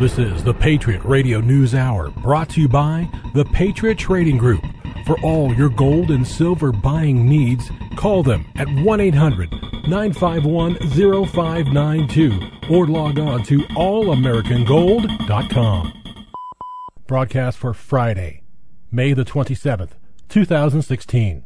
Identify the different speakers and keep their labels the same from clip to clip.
Speaker 1: This is the Patriot Radio News Hour brought to you by the Patriot Trading Group. For all your gold and silver buying needs, call them at 1 800 951 0592 or log on to allamericangold.com. Broadcast for Friday, May the 27th, 2016.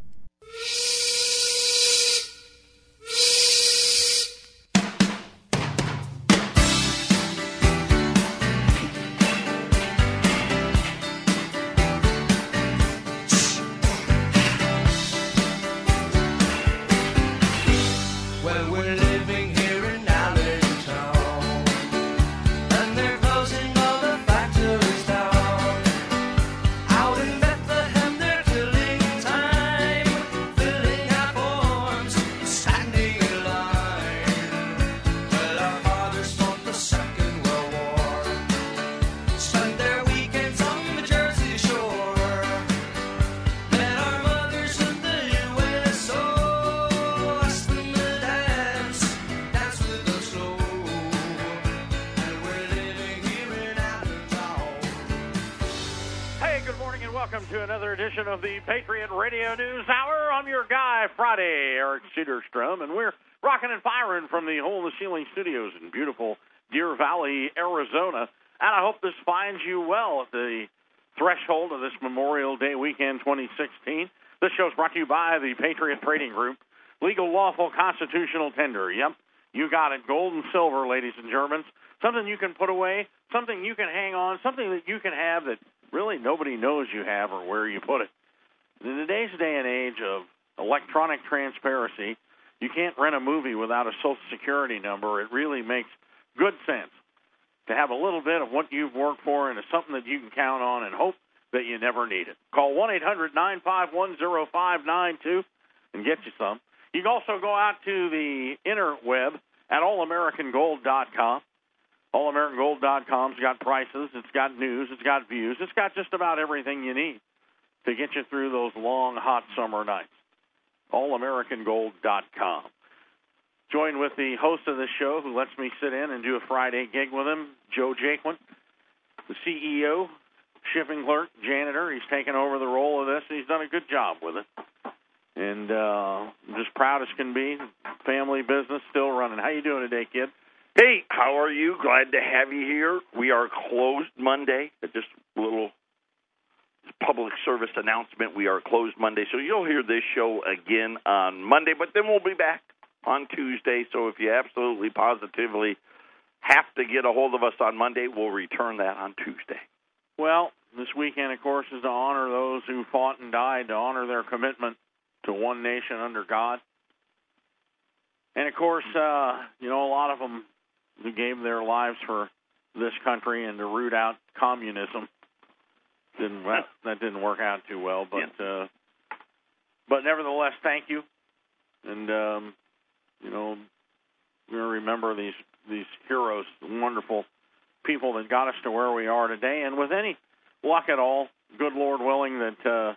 Speaker 2: Arizona. And I hope this finds you well at the threshold of this Memorial Day weekend 2016. This show is brought to you by the Patriot Trading Group. Legal, lawful, constitutional tender. Yep, you got it. Gold and silver, ladies and Germans. Something you can put away, something you can hang on, something that you can have that really nobody knows you have or where you put it. In today's day and age of electronic transparency, you can't rent a movie without a social security number. It really makes good sense to have a little bit of what you've worked for and it's something that you can count on and hope that you never need it. Call 1 800 951 0592 and get you some. You can also go out to the interweb at allamericangold.com. AllAmericanGold.com's got prices, it's got news, it's got views, it's got just about everything you need to get you through those long, hot summer nights. AllAmericanGold.com. Joined with the host of this show who lets me sit in and do a Friday gig with him, Joe Jaquin, the CEO, shipping clerk, janitor. He's taken over the role of this, and he's done a good job with it. And uh, I'm just proud as can be. Family business still running. How you doing today, kid?
Speaker 3: Hey, how are you? Glad to have you here. We are closed Monday. Just a little public service announcement. We are closed Monday, so you'll hear this show again on Monday, but then we'll be back on Tuesday. So if you absolutely positively have to get a hold of us on Monday, we'll return that on Tuesday.
Speaker 2: Well, this weekend, of course, is to honor those who fought and died, to honor their commitment to one nation under God. And of course, uh, you know, a lot of them who gave their lives for this country and to root out communism didn't well, that didn't work out too well. But uh, but nevertheless, thank you. And um, you know, we're remember these these heroes, wonderful people that got us to where we are today. And with any luck at all, good Lord willing, that uh,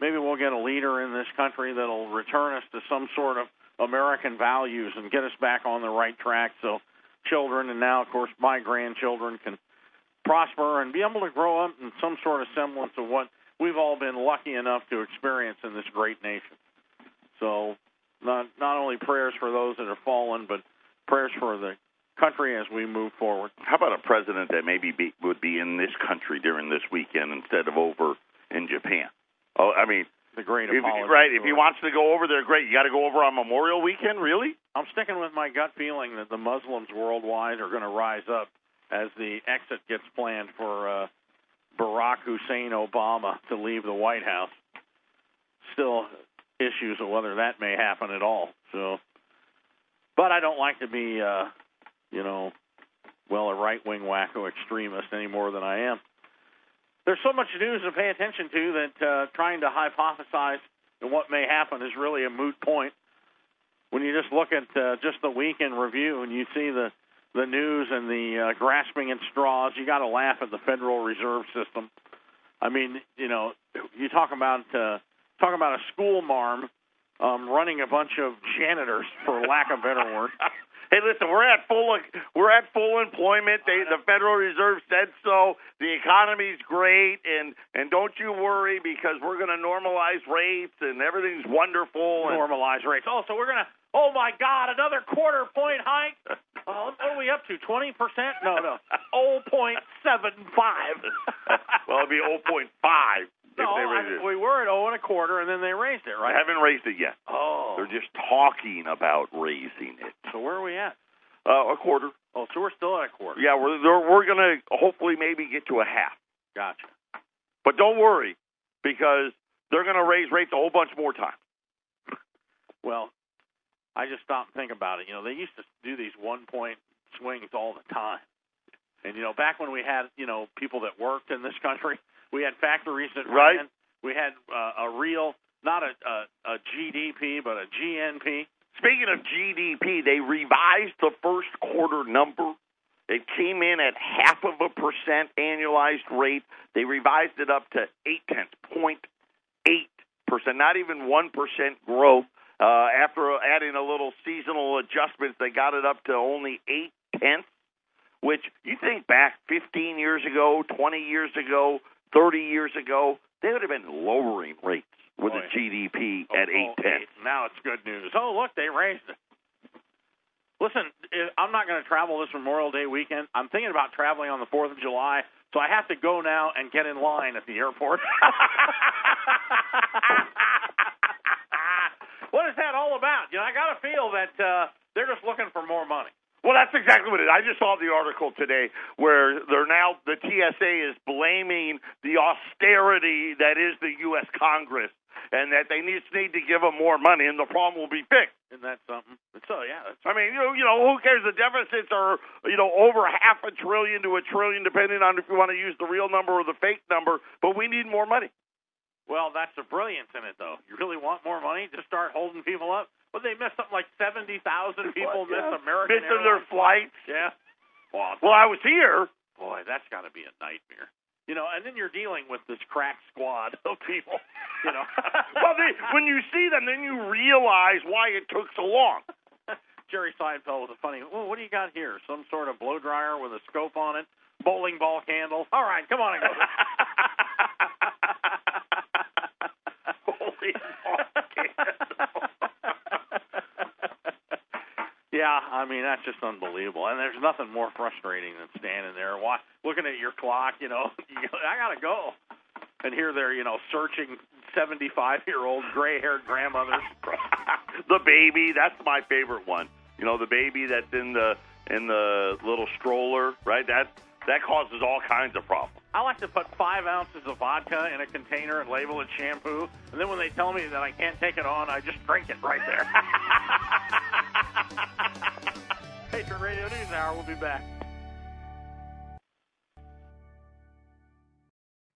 Speaker 2: maybe we'll get a leader in this country that'll return us to some sort of American values and get us back on the right track. So children and now, of course, my grandchildren can prosper and be able to grow up in some sort of semblance of what we've all been lucky enough to experience in this great nation. So, not not only prayers for those that have fallen, but prayers for the country as we move forward.
Speaker 3: How about a president that maybe be, would be in this country during this weekend instead of over in Japan? Oh, I mean,
Speaker 2: The great
Speaker 3: if, right? If he wants to go over there, great. You got to go over on Memorial Weekend, really?
Speaker 2: I'm sticking with my gut feeling that the Muslims worldwide are going to rise up as the exit gets planned for uh, Barack Hussein Obama to leave the White House. Still issues of whether that may happen at all. So, but I don't like to be, uh, you know, well, a right wing wacko extremist any more than I am. There's so much news to pay attention to that uh, trying to hypothesize what may happen is really a moot point when you just look at uh, just the week in review and you see the the news and the uh, grasping at straws, you got to laugh at the Federal Reserve System. I mean, you know, you talk about uh, talk about a school marm um, running a bunch of janitors, for lack of better word.
Speaker 3: Hey, listen, we're at full we're at full employment. They, the Federal Reserve said so. The economy's great, and and don't you worry because we're going to normalize rates and everything's wonderful. And,
Speaker 2: Normalize rates. Oh, so we're gonna. Oh my God, another quarter point hike. Uh, what are we up to? Twenty percent? No, no. Oh point seven five.
Speaker 3: well, it'll be 0.5 if
Speaker 2: no,
Speaker 3: they
Speaker 2: I,
Speaker 3: it.
Speaker 2: we were at oh and a quarter, and then they raised it,
Speaker 3: I
Speaker 2: right?
Speaker 3: haven't raised it yet.
Speaker 2: Oh,
Speaker 3: They're just talking about raising it.
Speaker 2: so where are we at?
Speaker 3: Uh, a quarter.
Speaker 2: Oh, so we're still at a quarter.
Speaker 3: Yeah, we're we're going to hopefully maybe get to a half.
Speaker 2: Gotcha.
Speaker 3: But don't worry because they're going to raise rates a whole bunch more times.
Speaker 2: Well, I just stopped and think about it. You know, they used to do these one point swings all the time. And you know, back when we had you know people that worked in this country, we had factories that
Speaker 3: Right.
Speaker 2: ran. We had uh, a real, not a, a a GDP, but a GNP.
Speaker 3: Speaking of GDP, they revised the first quarter number. It came in at half of a percent annualized rate. They revised it up to eight tenths, point eight percent, not even one percent growth. Uh, after adding a little seasonal adjustments, they got it up to only eight tenths. Which you think back 15 years ago, 20 years ago, 30 years ago, they would have been lowering rates with
Speaker 2: Boy.
Speaker 3: the GDP
Speaker 2: Oh,
Speaker 3: at eight
Speaker 2: oh,
Speaker 3: tenths.
Speaker 2: Now it's good news. Oh, look, they raised it. Listen, I'm not going to travel this Memorial Day weekend. I'm thinking about traveling on the 4th of July, so I have to go now and get in line at the airport. what is that all about? You know, I got to feel that uh, they're just looking for more money.
Speaker 3: Well, that's exactly what it is. I just saw the article today where they're now the TSA is blaming the austerity that is the U.S. Congress, and that they need need to give them more money, and the problem will be fixed.
Speaker 2: Isn't that something? So oh, yeah, that's
Speaker 3: I mean, you know, you know, who cares? The deficits are, you know, over half a trillion to a trillion, depending on if you want to use the real number or the fake number. But we need more money.
Speaker 2: Well, that's the brilliance in it, though. You really want more money? Just start holding people up. Well, they missed something like seventy thousand people miss
Speaker 3: Yeah.
Speaker 2: American
Speaker 3: Missing their
Speaker 2: Airlines.
Speaker 3: flights.
Speaker 2: Yeah. Well,
Speaker 3: Well, I was here.
Speaker 2: boy, that's got to be a nightmare. You know, and then you're dealing with this crack squad of people. You know.
Speaker 3: well, they, when you see them, then you realize why it took so long.
Speaker 2: Jerry Seinfeld was a funny. Well, what do you got here? Some sort of blow dryer with a scope on it, bowling ball candles. All right, come on and go.
Speaker 3: Bowling ball candles.
Speaker 2: Yeah, I mean that's just unbelievable, and there's nothing more frustrating than standing there, wa looking at your clock. You know, I gotta go, and here they're you know searching 75 year old gray haired grandmothers.
Speaker 3: the baby, that's my favorite one. You know, the baby that's in the in the little stroller, right? That that causes all kinds of problems.
Speaker 2: I like to put five ounces of vodka in a container and label it shampoo, and then when they tell me that I can't take it on, I just drink it right there. Patriot Radio News Hour. We'll be back.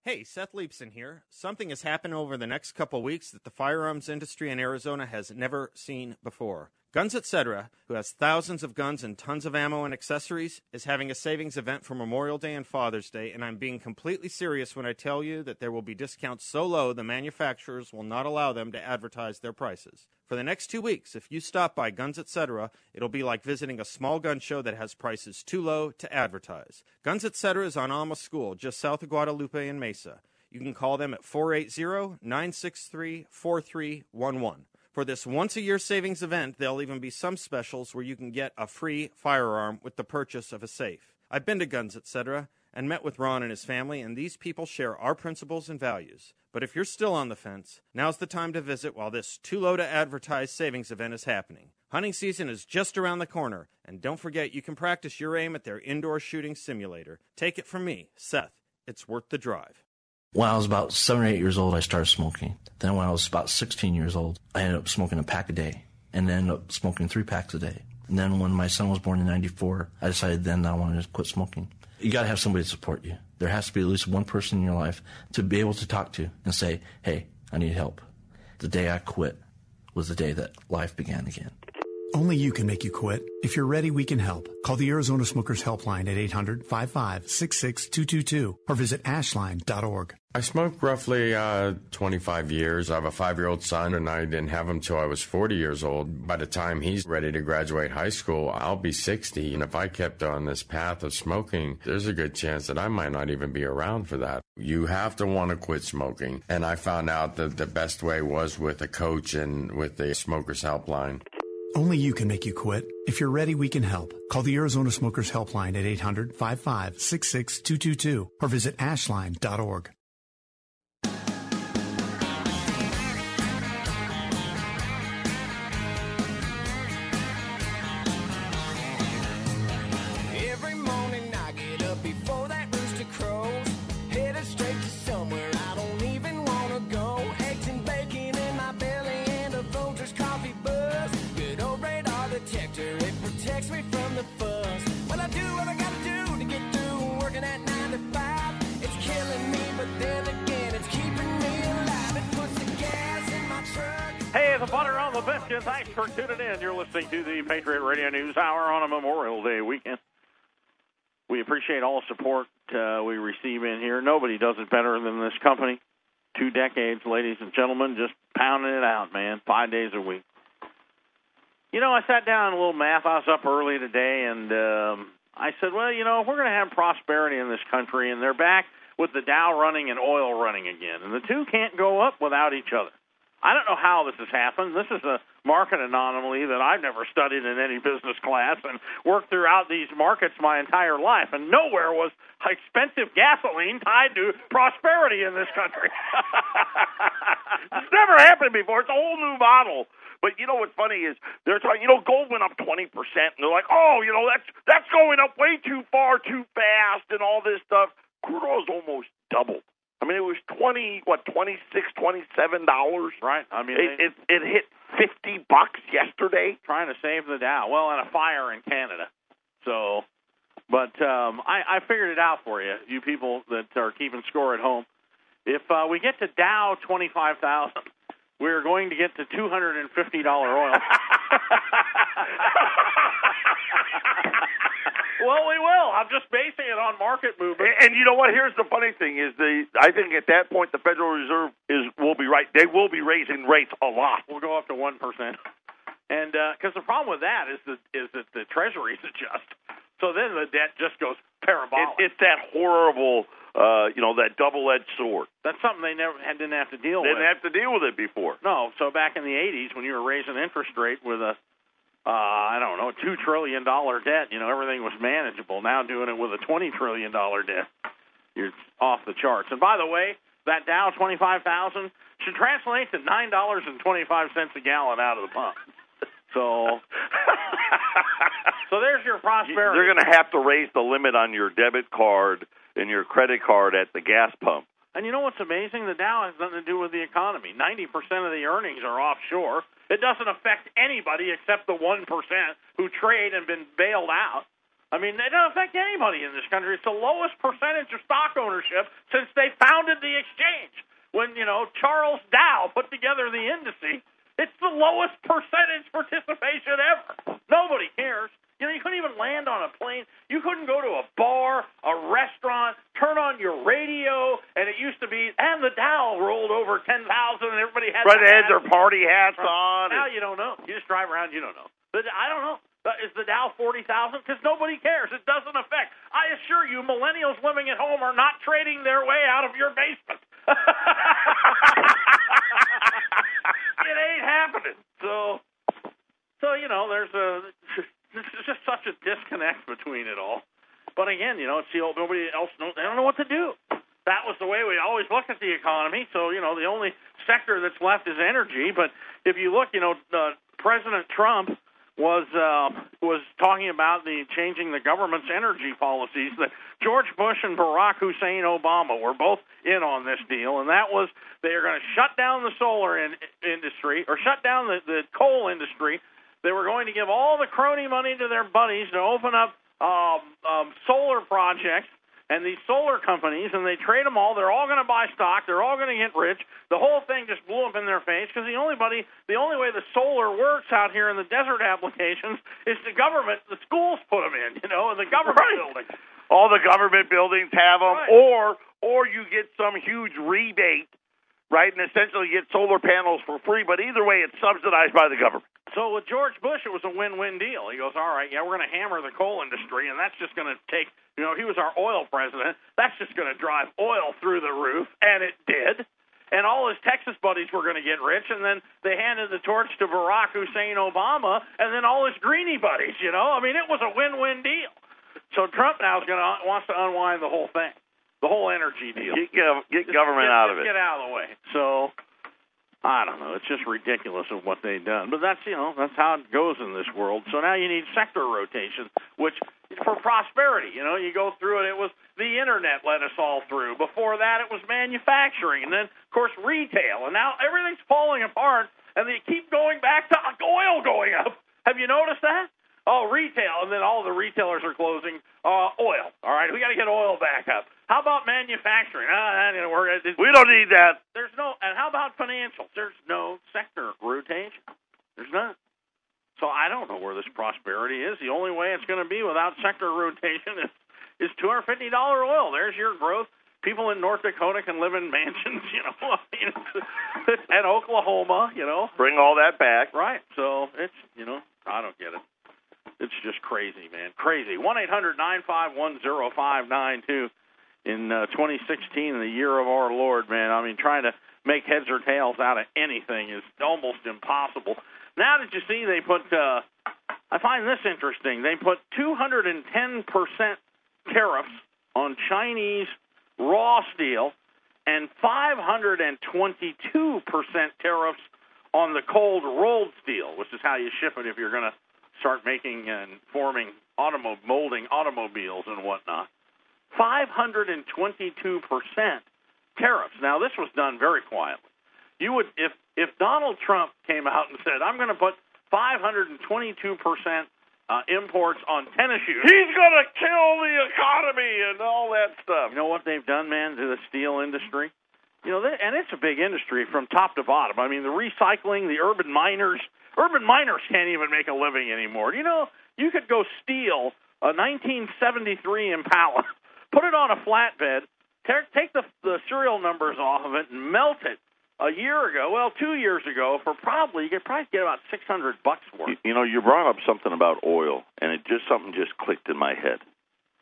Speaker 4: Hey, Seth Leibsohn here. Something has happened over the next couple weeks that the firearms industry in Arizona has never seen before. Guns Etc., who has thousands of guns and tons of ammo and accessories, is having a savings event for Memorial Day and Father's Day, and I'm being completely serious when I tell you that there will be discounts so low the manufacturers will not allow them to advertise their prices. For the next two weeks, if you stop by Guns Etc., it'll be like visiting a small gun show that has prices too low to advertise. Guns Etc. is on Alma School, just south of Guadalupe and Mesa. You can call them at 480 963 4311. For this once a year savings event, there'll even be some specials where you can get a free firearm with the purchase of a safe. I've been to Guns Etc. and met with Ron and his family, and these people share our principles and values. But if you're still on the fence, now's the time to visit while this too low to advertise savings event is happening. Hunting season is just around the corner, and don't forget you can practice your aim at their indoor shooting simulator. Take it from me, Seth. It's worth the drive.
Speaker 5: When I was about seven or eight years old, I started smoking. Then when I was about 16 years old, I ended up smoking a pack a day and then ended up smoking three packs a day. And then when my son was born in 94, I decided then I wanted to quit smoking. You got to have somebody to support you. There has to be at least one person in your life to be able to talk to and say, hey, I need help. The day I quit was the day that life began again.
Speaker 6: Only you can make you quit. If you're ready, we can help. Call the Arizona Smokers Helpline at 800 55 66222 or visit ashline.org.
Speaker 7: I smoked roughly uh, 25 years. I have a five year old son, and I didn't have him till I was 40 years old. By the time he's ready to graduate high school, I'll be 60. And if I kept on this path of smoking, there's a good chance that I might not even be around for that. You have to want to quit smoking. And I found out that the best way was with a coach and with the Smokers Helpline.
Speaker 6: Only you can make you quit. If you're ready, we can help. Call the Arizona Smokers Helpline at 800 55 66222 or visit ashline.org.
Speaker 2: butter on the biscuit. Thanks for tuning in. You're listening to the Patriot Radio News Hour on a Memorial Day weekend. We appreciate all support uh, we receive in here. Nobody does it better than this company. Two decades, ladies and gentlemen, just pounding it out, man, five days a week. You know, I sat down a little math. I was up early today, and um, I said, well, you know, we're going to have prosperity in this country, and they're back with the Dow running and oil running again, and the two can't go up without each other. I don't know how this has happened. This is a market anomaly that I've never studied in any business class and worked throughout these markets my entire life. And nowhere was expensive gasoline tied to prosperity in this country. it's never happened before. It's a whole new model.
Speaker 3: But you know what's funny is they're talking. You know, gold went up twenty percent, and they're like, "Oh, you know, that's that's going up way too far, too fast, and all this stuff." Crude oil's almost doubled. I mean, it was twenty, what, twenty six, twenty seven dollars.
Speaker 2: right? I mean,
Speaker 3: It,
Speaker 2: they-
Speaker 3: it it hit fifty bucks yesterday.
Speaker 2: trying to save the Dow. Well, and a fire in Canada. So, but um, I, I figured it out for you, you people that are keeping score at home. If uh, we get to Dow twenty five thousand, we're going to get to two hundred and fifty dollar oil. well, we will. I'm just basing it on market movement.
Speaker 3: And, and you know what? Here's the funny thing: is the I think at that point the Federal Reserve is will be right. They will be raising rates a lot.
Speaker 2: We'll go up to one percent. And because the problem with that is that is that the treasuries adjust, so then the debt just goes parabolic.
Speaker 3: It, it's that horrible, uh, you know, that double-edged sword.
Speaker 2: That's something they never had, didn't have to deal
Speaker 3: They
Speaker 2: with.
Speaker 3: didn't have to deal with it before.
Speaker 2: No, so back in the '80s when you were raising interest rate with a, uh, I don't know, two trillion dollar debt, you know everything was manageable. Now doing it with a twenty trillion dollar debt, you're off the charts. And by the way, that Dow twenty five thousand should translate to nine dollars and twenty five cents a gallon out of the pump. So, so there's your prosperity.
Speaker 3: They're going to have to raise the limit on your debit card and your credit card at the gas pump.
Speaker 2: And you know what's amazing? The Dow has nothing to do with the economy. Ninety percent of the earnings are offshore. It doesn't affect anybody except the one percent who trade and been bailed out. I mean, it doesn't affect anybody in this country. It's the lowest percentage of stock ownership since they founded the exchange. When you know Charles Dow put together the indice, it's the lowest percentage participation ever. Nobody cares. You know, you couldn't even land on a plane. You couldn't go to a bar, a restaurant, turn on your radio, and it used to be, and the Dow rolled over 10,000 and everybody had
Speaker 3: Right,
Speaker 2: the
Speaker 3: they had their party hats on.
Speaker 2: Now
Speaker 3: and-
Speaker 2: you don't know. You just drive around, you don't know. But I don't know. Uh, Is the Dow 40,000? Because nobody cares. It doesn't affect. I assure you, millennials living at home are not trading their way out of your basement. it ain't happening. So, so you know, there's a there's just such a disconnect between it all. But again, you know, it's the old, nobody else knows. They don't know what to do. That was the way we always looked at the economy. So you know, the only sector that's left is energy. But if you look, you know, uh, President Trump was uh, was talking about the changing the government's energy policies. That George Bush and Barack Hussein Obama were both in on this deal, and that was they are going to shut down the solar in, industry or shut down the, the coal industry. They were going to give all the crony money to their buddies to open up um, um, solar projects and these solar companies, and they trade them all. They're all going to buy stock. They're all going to get rich. The whole thing just blew up in their face because the only buddy, the only way the solar works out here in the desert applications is the government, the schools put them in, you know, and the government
Speaker 3: Right.
Speaker 2: building.
Speaker 3: All the government buildings have them,
Speaker 2: Right.
Speaker 3: or or you get some huge rebate, right, and essentially get solar panels for free. But either way, it's subsidized by the government.
Speaker 2: So with George Bush, it was a win-win deal. He goes, all right, yeah, we're going to hammer the coal industry, and that's just going to take, you know, he was our oil president. That's just going to drive oil through the roof, and it did. And all his Texas buddies were going to get rich, and then they handed the torch to Barack Hussein Obama, and then all his greenie buddies. You know, I mean, it was a win-win deal. So Trump now is going to wants to unwind the whole thing, the whole energy deal.
Speaker 3: Get, gov- get government
Speaker 2: get-
Speaker 3: out of
Speaker 2: just
Speaker 3: it.
Speaker 2: Get out of the way. So I don't know. It's just ridiculous of what they've done. But that's you know that's how it goes in this world. So now you need sector rotation, which for prosperity. You know, you go through it. It was the internet led us all through. Before that, it was manufacturing, and then of course retail, and now everything's falling apart. And they keep going back to oil going up. Have you noticed that? Oh, retail, and then all the retailers are closing. Uh, oil. All right, we got to get oil back up. How about manufacturing? Ah, that didn't work.
Speaker 3: We don't need that.
Speaker 2: there's no, and how about financials? There's no sector rotation. There's none. So I don't know where this prosperity is. The only way it's going to be without sector rotation is is two hundred fifty dollar oil. There's your growth. People in North Dakota can live in mansions, you know, I mean, and Oklahoma, you know,
Speaker 3: Bring all that back.
Speaker 2: right? So it's you know, I don't get it. It's just crazy, man, crazy. One eight hundred nine five one zero five nine two in uh, 2016, the year of our Lord, man. I mean, trying to make heads or tails out of anything is almost impossible. Now that you see, they put. Uh, I find this interesting. They put 210 percent tariffs on Chinese raw steel and 522 percent tariffs on the cold rolled steel, which is how you ship it if you're going to start making and forming automo molding automobiles and whatnot. 522 percent tariffs. Now this was done very quietly. You would if if Donald Trump came out and said, "I'm going to put 522 percent uh, imports on tennis shoes,"
Speaker 3: He's gonna kill the economy and all that stuff.
Speaker 2: you know what they've done, man, to the steel industry? You know, they, and it's a big industry from top to bottom. I mean, the recycling, the urban miners, urban miners can't even make a living anymore. You know, you could go steal a 1973 Impala, put it on a flatbed, ta- take the the serial numbers off of it, and melt it. A year ago, well, two years ago, for probably you could probably get about 600 bucks for
Speaker 3: You, you know, you brought up something about oil, and it just something just clicked in my head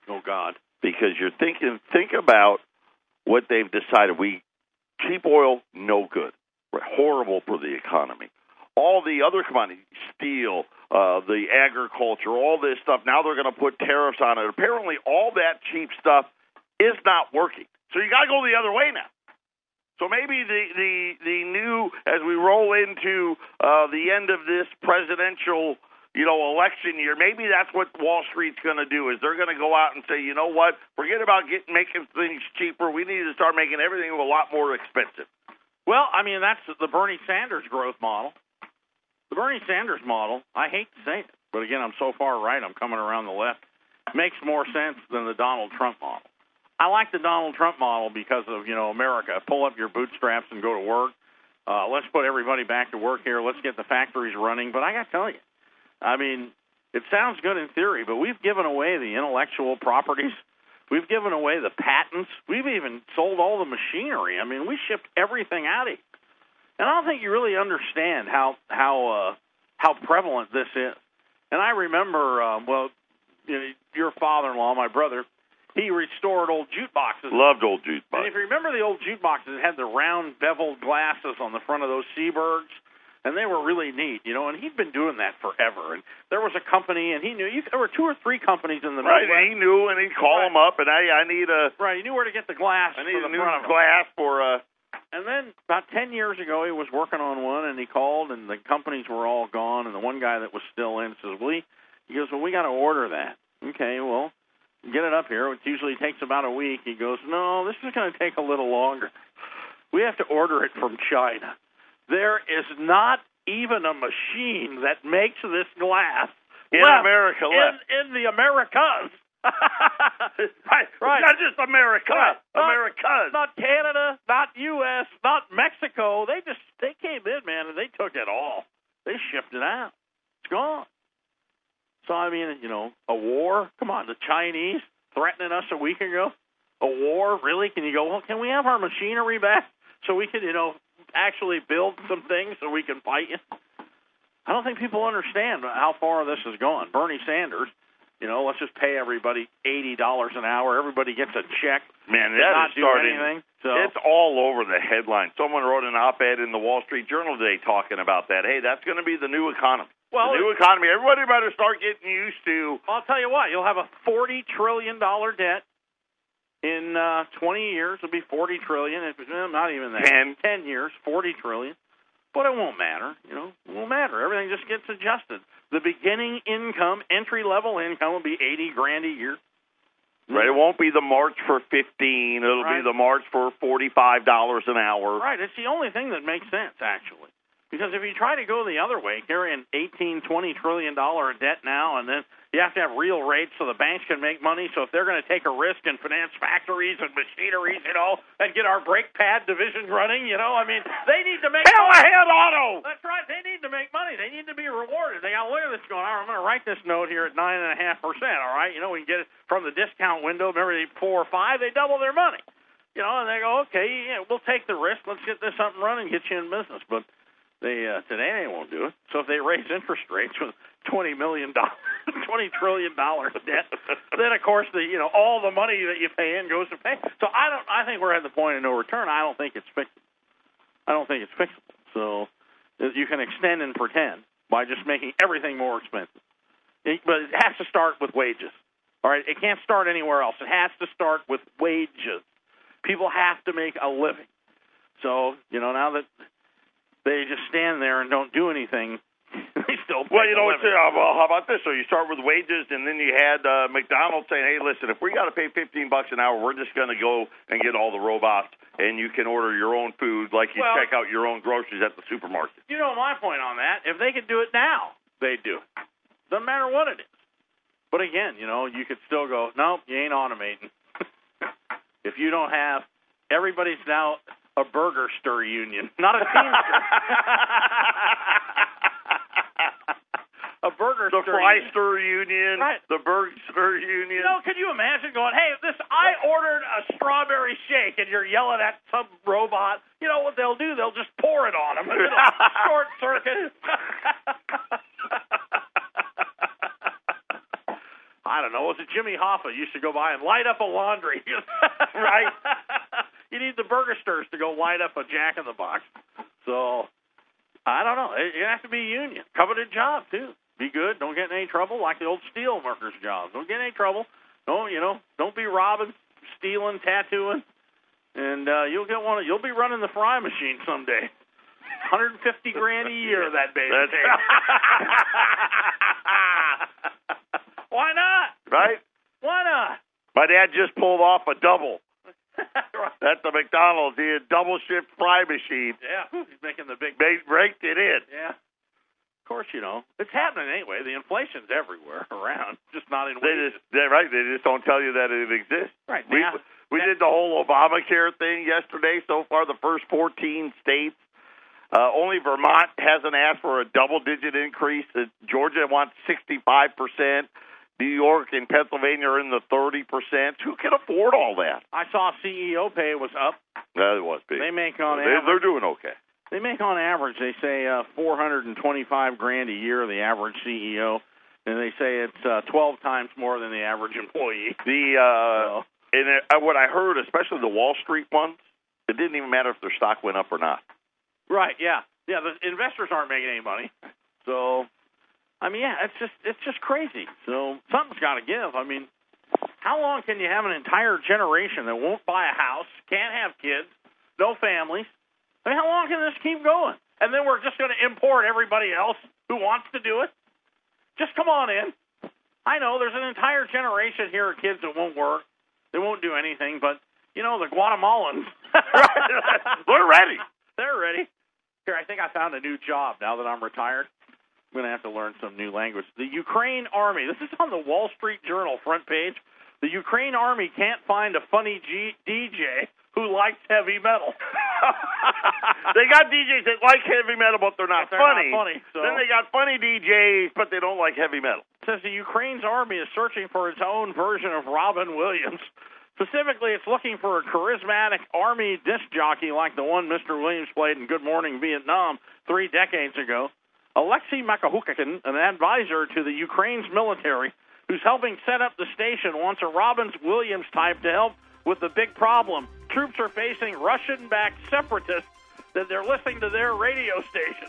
Speaker 2: Oh God.
Speaker 3: because you're thinking. Think about what they've decided. We cheap oil, no good, horrible for the economy. All the other commodities, steel, uh, the agriculture, all this stuff. Now they're going to put tariffs on it. Apparently, all that cheap stuff is not working. So you got to go the other way now. So maybe the the the new as we roll into uh, the end of this presidential you know election year, maybe that's what Wall Street's going to do is they're going to go out and say, you know what, forget about getting making things cheaper. We need to start making everything a lot more expensive.
Speaker 2: Well, I mean that's the Bernie Sanders growth model. The Bernie Sanders model, I hate to say it, but again, I'm so far right, I'm coming around the left. Makes more sense than the Donald Trump model. I like the Donald Trump model because of you know America. Pull up your bootstraps and go to work. Uh, let's put everybody back to work here. Let's get the factories running. But I got to tell you, I mean, it sounds good in theory, but we've given away the intellectual properties. We've given away the patents. We've even sold all the machinery. I mean, we shipped everything out of here. And I don't think you really understand how how uh, how prevalent this is. And I remember, um, well, you know, your father-in-law, my brother, he restored old juke boxes.
Speaker 3: Loved old juice
Speaker 2: And if you remember the old juke boxes, it had the round beveled glasses on the front of those Seeburgs, and they were really neat, you know. And he'd been doing that forever. And there was a company, and he knew you, there were two or three companies in the
Speaker 3: Right,
Speaker 2: Midwest.
Speaker 3: and he knew, and he'd call
Speaker 2: Right.
Speaker 3: him up, and I I need a
Speaker 2: Right, he knew where to get the glass
Speaker 3: I need
Speaker 2: the
Speaker 3: a new
Speaker 2: front of 'em.
Speaker 3: glass for uh
Speaker 2: And then about ten years ago, he was working on one, and he called, and the companies were all gone, and the one guy that was still in says, "Well, he, he goes, well, we got to order that." Okay, well, get it up here. It usually takes about a week. He goes, "No, this is going to take a little longer. We have to order it from China. There is not even a machine that makes this glass
Speaker 3: in
Speaker 2: left
Speaker 3: America left.
Speaker 2: in, in the Americas."
Speaker 3: Right,
Speaker 2: Right.
Speaker 3: Not just America,
Speaker 2: Right. Not- not Canada, not U.S., not Mexico. They just they came in, man, and they took it all. They shipped it out. It's gone. So I mean, you know, a war. Come on, the Chinese threatening us a week ago. A war, really? Can you go? Well, can we have our machinery back so we can, you know, actually build some things so we can fight you? I don't think people understand how far this has gone. Bernie Sanders, you know, let's just pay everybody eighty dollars an hour. Everybody gets a check.
Speaker 3: Man, that
Speaker 2: not
Speaker 3: is starting.
Speaker 2: anything. So
Speaker 3: It's all over the headline. Someone wrote an op-ed in the Wall Street Journal today talking about that. Hey, that's going to be the new economy.
Speaker 2: well,
Speaker 3: the new economy. Everybody better start getting used to.
Speaker 2: I'll tell you what, you'll have a forty trillion dollar debt in uh, twenty years. It'll be forty trillion. If not even that,
Speaker 3: Ten.
Speaker 2: ten years, forty trillion. But it won't matter. You know, it won't matter. Everything just gets adjusted. The beginning income, entry level income, will be eighty grand a year.
Speaker 3: Right, it won't be the March for fifteen. It'll
Speaker 2: Right.
Speaker 3: be the March for forty-five dollars an hour.
Speaker 2: Right. It's the only thing that makes sense, actually. Because if you try to go the other way, carrying eighteen, twenty trillion dollar debt now, and then you have to have real rates so the banks can make money. So if they're going to take a risk and finance factories and machineries, you know, and get our brake pad division running, you know, I mean, they need to make
Speaker 3: Hell
Speaker 2: money.
Speaker 3: ahead, Auto.
Speaker 2: That's right. They need to make money. They need to be rewarded. They got to look at this going. All right, I'm going to write this note here at nine and a half percent. All right, you know we can get it from the discount window. Remember, they four or five, they double their money. You know, and they go, okay, yeah, we'll take the risk. Let's get this up and running, get you in business. But they uh, today they won't do it. So if they raise interest rates with twenty million dollars, twenty trillion dollars debt, then of course the you know all the money that you pay in goes to pay. So I don't. I think we're at the point of no return. I don't think it's fixable. I don't think it's fixable. So uh, you can extend and pretend by just making everything more expensive. It, but it has to start with wages. All right, it can't start anywhere else. It has to start with wages. People have to make a living. So you know now that they just stand there and don't do anything, they still
Speaker 3: Well, you know, it's, uh, well, how about this? So you start with wages, and then you had uh, McDonald's saying, "Hey, listen, if we got to pay fifteen bucks an hour, we're just going to go and get all the robots, and you can order your own food, like you
Speaker 2: Well-
Speaker 3: check out your own groceries at the supermarket."
Speaker 2: You know my point on that. If they could do it now, they'd do it. Doesn't matter what it is. But again, you know, you could still go, nope, you ain't automating. if you don't have, everybody's now a burger stir union, not a teamster. a burger
Speaker 3: the
Speaker 2: stir
Speaker 3: Fry
Speaker 2: union.
Speaker 3: Stir Union,
Speaker 2: Right.
Speaker 3: the Burger Stir Union.
Speaker 2: You know, could you imagine going, hey, this I ordered a strawberry shake, and you're yelling at some robot. You know what they'll do? They'll just pour it on them. Short circuit. I don't know. Was it Jimmy Hoffa used to go by and light up a laundry?
Speaker 3: Right.
Speaker 2: You need the burger stirs to go light up a Jack in the Box. So I don't know. It, it has to be union, coveted job too. Be good. Don't get in any trouble, like the old steel workers' job. Don't get in any trouble. Don't you know? Don't be robbing, stealing, tattooing, and uh, you'll get one. Of, you'll be running the fry machine someday. 150 grand a year that baby.
Speaker 3: That's-.
Speaker 2: Why not?
Speaker 3: right?
Speaker 2: Why not?
Speaker 3: My dad just pulled off a double
Speaker 2: Right.
Speaker 3: at the McDonald's. He had double shift fry machine.
Speaker 2: Yeah, he's making the big.
Speaker 3: They raked it in.
Speaker 2: Yeah. Of course, you know it's happening anyway. The inflation's everywhere around, just not in
Speaker 3: They
Speaker 2: wages.
Speaker 3: just, they're right. They just don't tell you that it exists.
Speaker 2: Right
Speaker 3: We
Speaker 2: now,
Speaker 3: we
Speaker 2: that-
Speaker 3: did the whole Obamacare thing yesterday. So far, the first 14 states. Uh, only Vermont hasn't asked for a double-digit increase. Uh, Georgia wants 65 percent. New York and Pennsylvania are in the 30 percent. Who can afford all that?
Speaker 2: I saw CEO pay was up.
Speaker 3: That was big.
Speaker 2: They make on
Speaker 3: they,
Speaker 2: average.
Speaker 3: they're doing okay.
Speaker 2: They make on average. They say uh, 425 grand a year. The average CEO, and they say it's uh, 12 times more than the average employee.
Speaker 3: The uh,
Speaker 2: So,
Speaker 3: and it, uh, what I heard, especially the Wall Street ones, it didn't even matter if their stock went up or not.
Speaker 2: right? Yeah, yeah. The investors aren't making any money. So, I mean, yeah, it's just it's just crazy. So something's got to give. I mean, how long can you have an entire generation that won't buy a house, can't have kids, no families? I mean, how long can this keep going? And then we're just going to import everybody else who wants to do it. Just come on in. I know there's an entire generation here of kids that won't work. They won't do anything, but you know the Guatemalans.
Speaker 3: They're ready.
Speaker 2: They're ready. Here, I think I found a new job now that I'm retired. I'm going to have to learn some new language. The Ukraine Army. This is on the Wall Street Journal front page. The Ukraine army can't find a funny G- DJ who likes heavy metal.
Speaker 3: they got DJs that like heavy metal, but they're not
Speaker 2: But they're not
Speaker 3: funny.
Speaker 2: funny, so-
Speaker 3: Then they got funny DJs, but they don't like heavy metal.
Speaker 2: It says the Ukraine's army is searching for its own version of Robin Williams. Specifically, it's looking for a charismatic army disc jockey like the one Mr. Williams played in Good Morning Vietnam three decades ago. Alexei Makahukakin, an advisor to the Ukraine's military, who's helping set up the station, wants a Robbins Williams type to help with the big problem. Troops are facing Russian-backed separatists that they're listening to their radio station.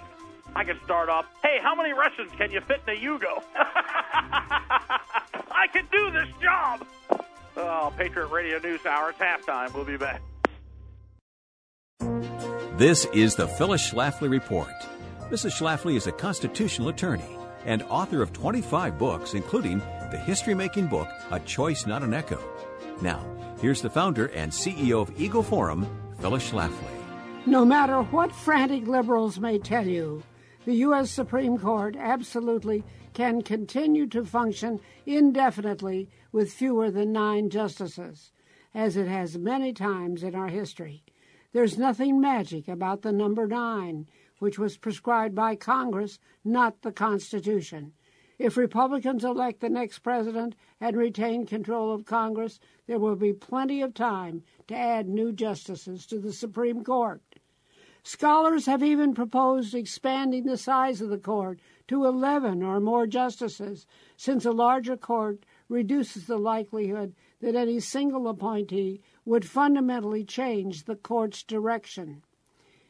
Speaker 2: I can start off. Hey, how many Russians can you fit in a Yugo? I can do this job. Oh, Patriot Radio News Hour. It's halftime. We'll be back.
Speaker 8: This is the Phyllis Schlafly Report. Mrs. Schlafly is a constitutional attorney and author of 25 books, including the history making book, A Choice Not an Echo. Now, here's the founder and CEO of Eagle Forum, Phyllis Schlafly.
Speaker 9: No matter what frantic liberals may tell you, the U.S. Supreme Court absolutely can continue to function indefinitely with fewer than nine justices, as it has many times in our history. There's nothing magic about the number nine, which was prescribed by Congress, not the Constitution. If Republicans elect the next president and retain control of Congress, there will be plenty of time to add new justices to the Supreme Court. Scholars have even proposed expanding the size of the court to 11 or more justices, since a larger court reduces the likelihood that any single appointee would fundamentally change the court's direction.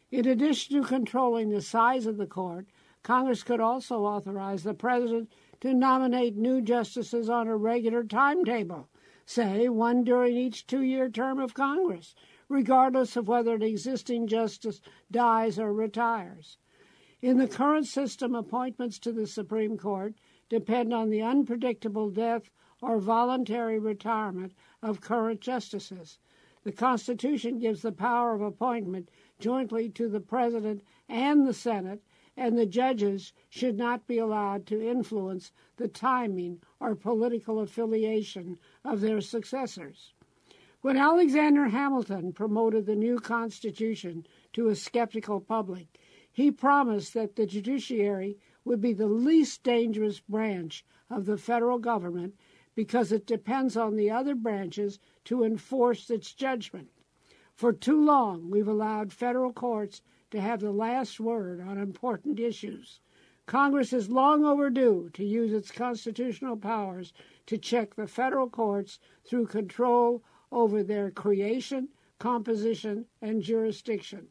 Speaker 9: In addition to controlling the size of the court, Congress could also authorize the president to nominate new justices on a regular timetable, say one during each two year term of Congress, regardless of whether an existing justice dies or retires. In the current system, appointments to the Supreme Court depend on the unpredictable death or voluntary retirement of current justices. The Constitution gives the power of appointment jointly to the President and the Senate, and the judges should not be allowed to influence the timing or political affiliation of their successors. When Alexander Hamilton promoted the new Constitution to a skeptical public, he promised that the judiciary would be the least dangerous branch of the federal government because it depends on the other branches to enforce its judgment. For too long, we've allowed federal courts to have the last word on important issues. Congress is long overdue to use its constitutional powers to check the federal courts through control over their creation, composition, and jurisdiction.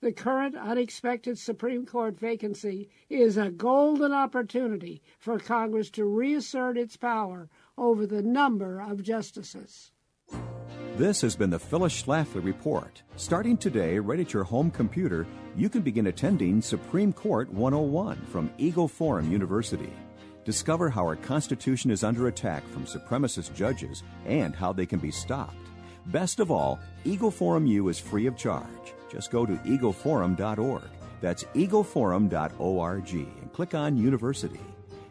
Speaker 9: The current unexpected Supreme Court vacancy is a golden opportunity for Congress to reassert its power over the number of justices.
Speaker 8: This has been the Phyllis Schlafly Report. Starting today, right at your home computer, you can begin attending Supreme Court 101 from Eagle Forum University. Discover how our Constitution is under attack from supremacist judges and how they can be stopped. Best of all, Eagle Forum U is free of charge. Just go to eagleforum.org. That's eagleforum.org and click on University.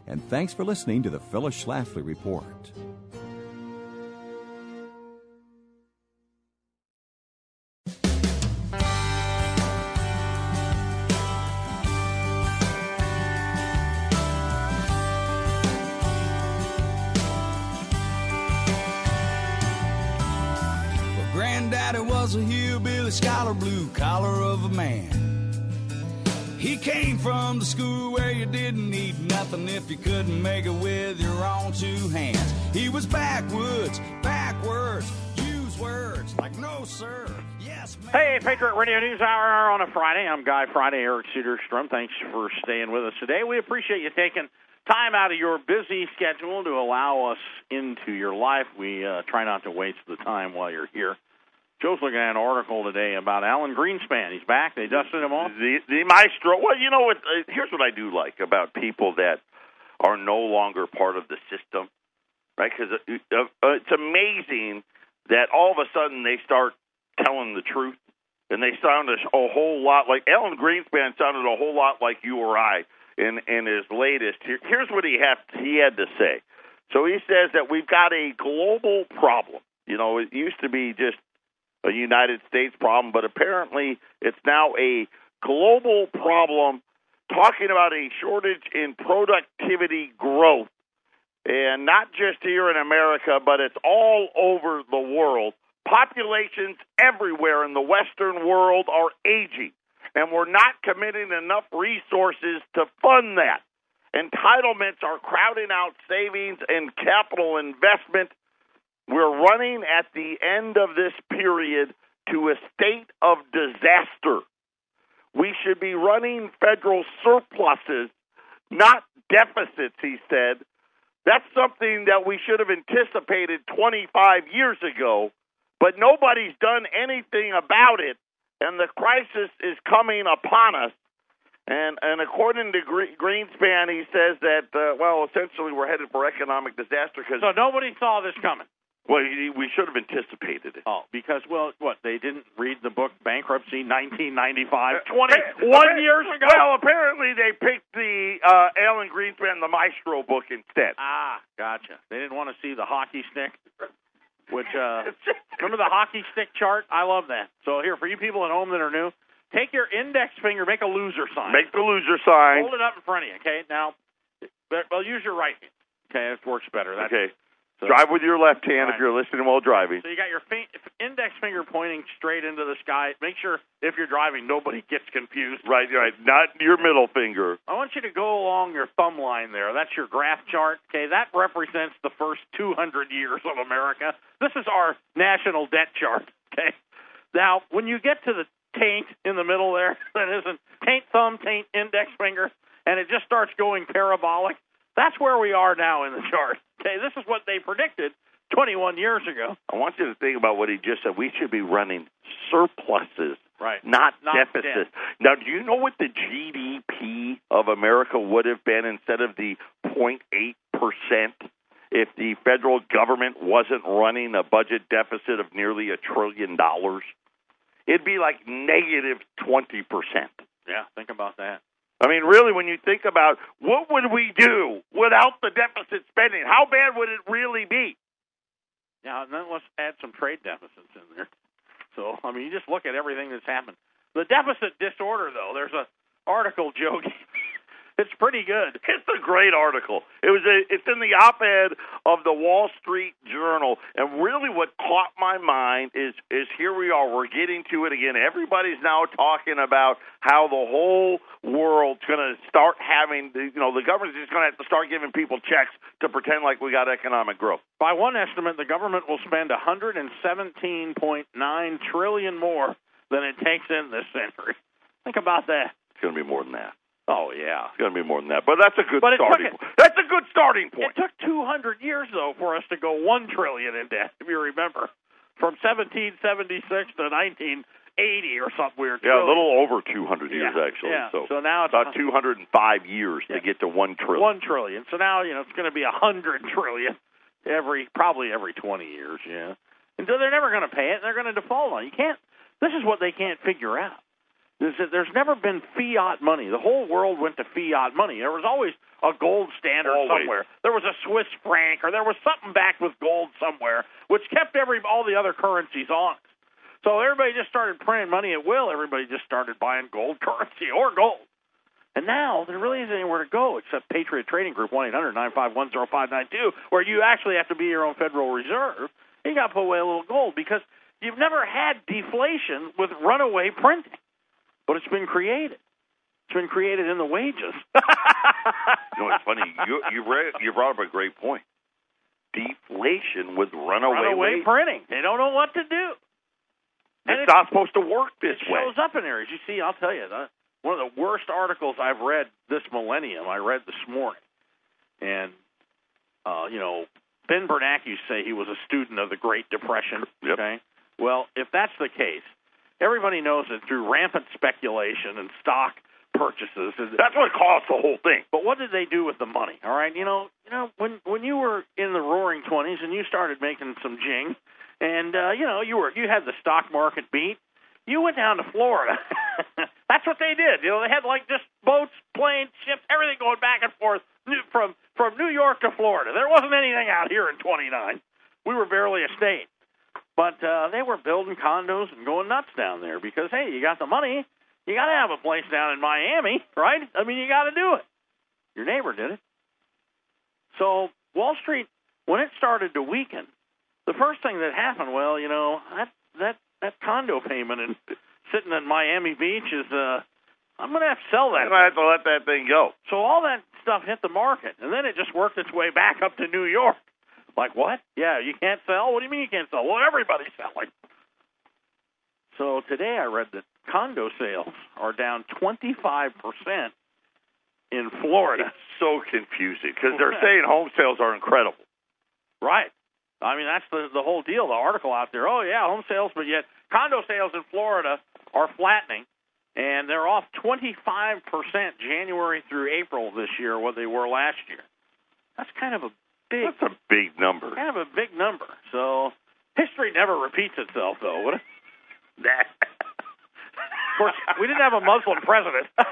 Speaker 8: And thanks for listening to the Phyllis Schlafly Report.
Speaker 10: He came from the school where you didn't need nothing if you couldn't make it with your own two hands. He was backwoods, backwards, use words like no sir, yes ma'am.
Speaker 2: Hey, Patriot Radio News Hour on a Friday. I'm Guy Friday, Eric Cedarstrom. Thanks for staying with us today. We appreciate you taking time out of your busy schedule to allow us into your life. We uh, try not to waste the time while you're here. Joe's looking at an article today about Alan Greenspan. He's back. They dusted him off.
Speaker 3: The the maestro. Well, you know what? Uh, here's what I do like about people that are no longer part of the system, right? Because uh, uh, it's amazing that all of a sudden they start telling the truth, and they sound a, a whole lot like Alan Greenspan sounded a whole lot like you or I in in his latest. Here, here's what he had he had to say. So he says that we've got a global problem. You know, it used to be just a United States problem, but apparently it's now a global problem talking about a shortage in productivity growth. And not just here in America, but it's all over the world. Populations everywhere in the Western world are aging, and we're not committing enough resources to fund that. Entitlements are crowding out savings and capital investment. We're running at the end of this period to a state of disaster. We should be running federal surpluses, not deficits, he said. That's something that we should have anticipated 25 years ago, but nobody's done anything about it, and the crisis is coming upon us. And and according to Greenspan, he says that uh, well, essentially we're headed for economic disaster because
Speaker 2: So nobody saw this coming.
Speaker 3: Well, we should have anticipated it.
Speaker 2: Oh, because well, what they didn't read the book Bankruptcy 1995,
Speaker 3: Appa-
Speaker 2: 21 years ago.
Speaker 3: Well, apparently they picked the uh, Alan Greenspan, the Maestro book instead.
Speaker 2: Ah, gotcha. They didn't want to see the hockey stick. Which uh remember the hockey stick chart? I love that. So here for you people at home that are new, take your index finger, make a loser sign.
Speaker 3: Make the loser sign.
Speaker 2: Hold it up in front of you, okay? Now, but- well, use your right hand. Okay, it works better. That's,
Speaker 3: Okay.
Speaker 2: So-
Speaker 3: Drive with your left hand
Speaker 2: Right.
Speaker 3: if you're listening while driving.
Speaker 2: So you got your fin- index finger pointing straight into the sky. Make sure if you're driving, nobody gets confused.
Speaker 3: Right, right. Not your middle finger.
Speaker 2: I want you to go along your thumb line there. That's your graph chart. Okay, that represents the first 200 years of America. This is our national debt chart. Okay. Now, when you get to the taint in the middle there, that isn't taint thumb, taint index finger, and it just starts going parabolic. That's where we are now in the chart. Okay, this is what they predicted 21 years ago.
Speaker 3: I want you to think about what he just said. We should be running surpluses,
Speaker 2: Right.
Speaker 3: not,
Speaker 2: Not
Speaker 3: deficits. Now, do you know what the GDP of America would have been instead of the 0.8 percent if the federal government wasn't running a budget deficit of nearly a trillion dollars? It'd be like negative 20 percent.
Speaker 2: Yeah, think about that.
Speaker 3: I mean, really, when you think about what would we do without the deficit spending, how bad would it really be?
Speaker 2: And then let's add some trade deficits in there. So, I mean, you just look at everything that's happened. The deficit disorder, though, there's a article, Joe. It's pretty good.
Speaker 3: It's a great article. It was a, it's in the op-ed of the Wall Street Journal, and really, what caught my mind is is here we are. We're getting to it again. Everybody's now talking about how the whole world's going to start having, the, you know, the government's just going to have to start giving people checks to pretend like we got economic growth.
Speaker 2: By one estimate, the government will spend 117.9 trillion more than it takes in this century. Think about that.
Speaker 3: It's going to be more than that.
Speaker 2: Oh yeah.
Speaker 3: It's going to be more than that. But that's a good
Speaker 2: But it took
Speaker 3: starting. point. That's a good starting point.
Speaker 2: It took 200 years though for us to go 1 trillion in debt, if you remember. From 1776 to 1980 or something weird.
Speaker 3: Yeah, a little over 200 years
Speaker 2: Yeah,
Speaker 3: actually.
Speaker 2: yeah.
Speaker 3: So,
Speaker 2: So now it's
Speaker 3: about 205 years
Speaker 2: Yeah.
Speaker 3: to get to one trillion.
Speaker 2: One trillion. So now you know it's going to be a hundred trillion every probably every twenty years. Yeah, and so they're never going to pay it. and They're going to default on it. You can't. This is what they can't figure out. There's, there's never been fiat money. The whole world went to fiat money. There was always a gold standard
Speaker 3: Always.
Speaker 2: somewhere. There was a Swiss franc, or there was something backed with gold somewhere, which kept every all the other currencies honest. So everybody just started printing money at will. Everybody just started buying gold currency or gold. And now there really isn't anywhere to go except Patriot Trading Group, 1 800 951 0592, where you actually have to be your own Federal Reserve. You got to put away a little gold because you've never had deflation with runaway printing. But it's been created. It's been created in the wages.
Speaker 3: You know, it's funny. You you, you brought up a great point. Deflation with runaway,
Speaker 2: runaway printing. They don't know what to do. And
Speaker 3: It's not supposed to work this
Speaker 2: it
Speaker 3: way.
Speaker 2: shows up in areas. You see, I'll tell you, the, one of the worst articles I've read this millennium, I read this morning. And, uh, you know, Ben Bernanke say he was a student of the Great Depression.
Speaker 3: Yep.
Speaker 2: Okay? Well, if that's the case, everybody knows that through rampant speculation and stock purchases,
Speaker 3: That's what caused the whole thing.
Speaker 2: but what did they do with the money? All right, you know, you know, when when you were in the roaring twenties and you started making some jing, and uh, you know, you were you had the stock market beat, you went down to Florida. That's what they did. You know, they had like just boats, planes, ships, everything going back and forth from from New York to Florida. There wasn't anything out here in 29. We were barely a state, but uh, they were building condos and going nuts down there because hey, you got the money, you got to have a place down in Miami, right? I mean, you got to do it. Your neighbor did it. So Wall Street, when it started to weaken, the first thing that happened, well, you know, that that that condo payment and sitting in Miami Beach is uh I'm going to have to sell that.
Speaker 3: I'm gonna have to let that thing go.
Speaker 2: So all that stuff hit the market, and then it just worked its way back up to New York. Like what? Yeah, you can't sell. What do you mean you can't sell? Well, everybody's selling. So today I read that condo sales are down 25 percent in Florida.
Speaker 3: It's so confusing because they're saying home sales are incredible.
Speaker 2: Right. I mean, that's the the whole deal. The article out there. Oh yeah, home sales, but yet condo sales in Florida are flattening, and they're off 25 percent January through April this year what they were last year. That's kind of a big,
Speaker 3: That's a big number.
Speaker 2: kind of a big number. So history never repeats itself, though. Would it? Of course, we didn't have a Muslim president.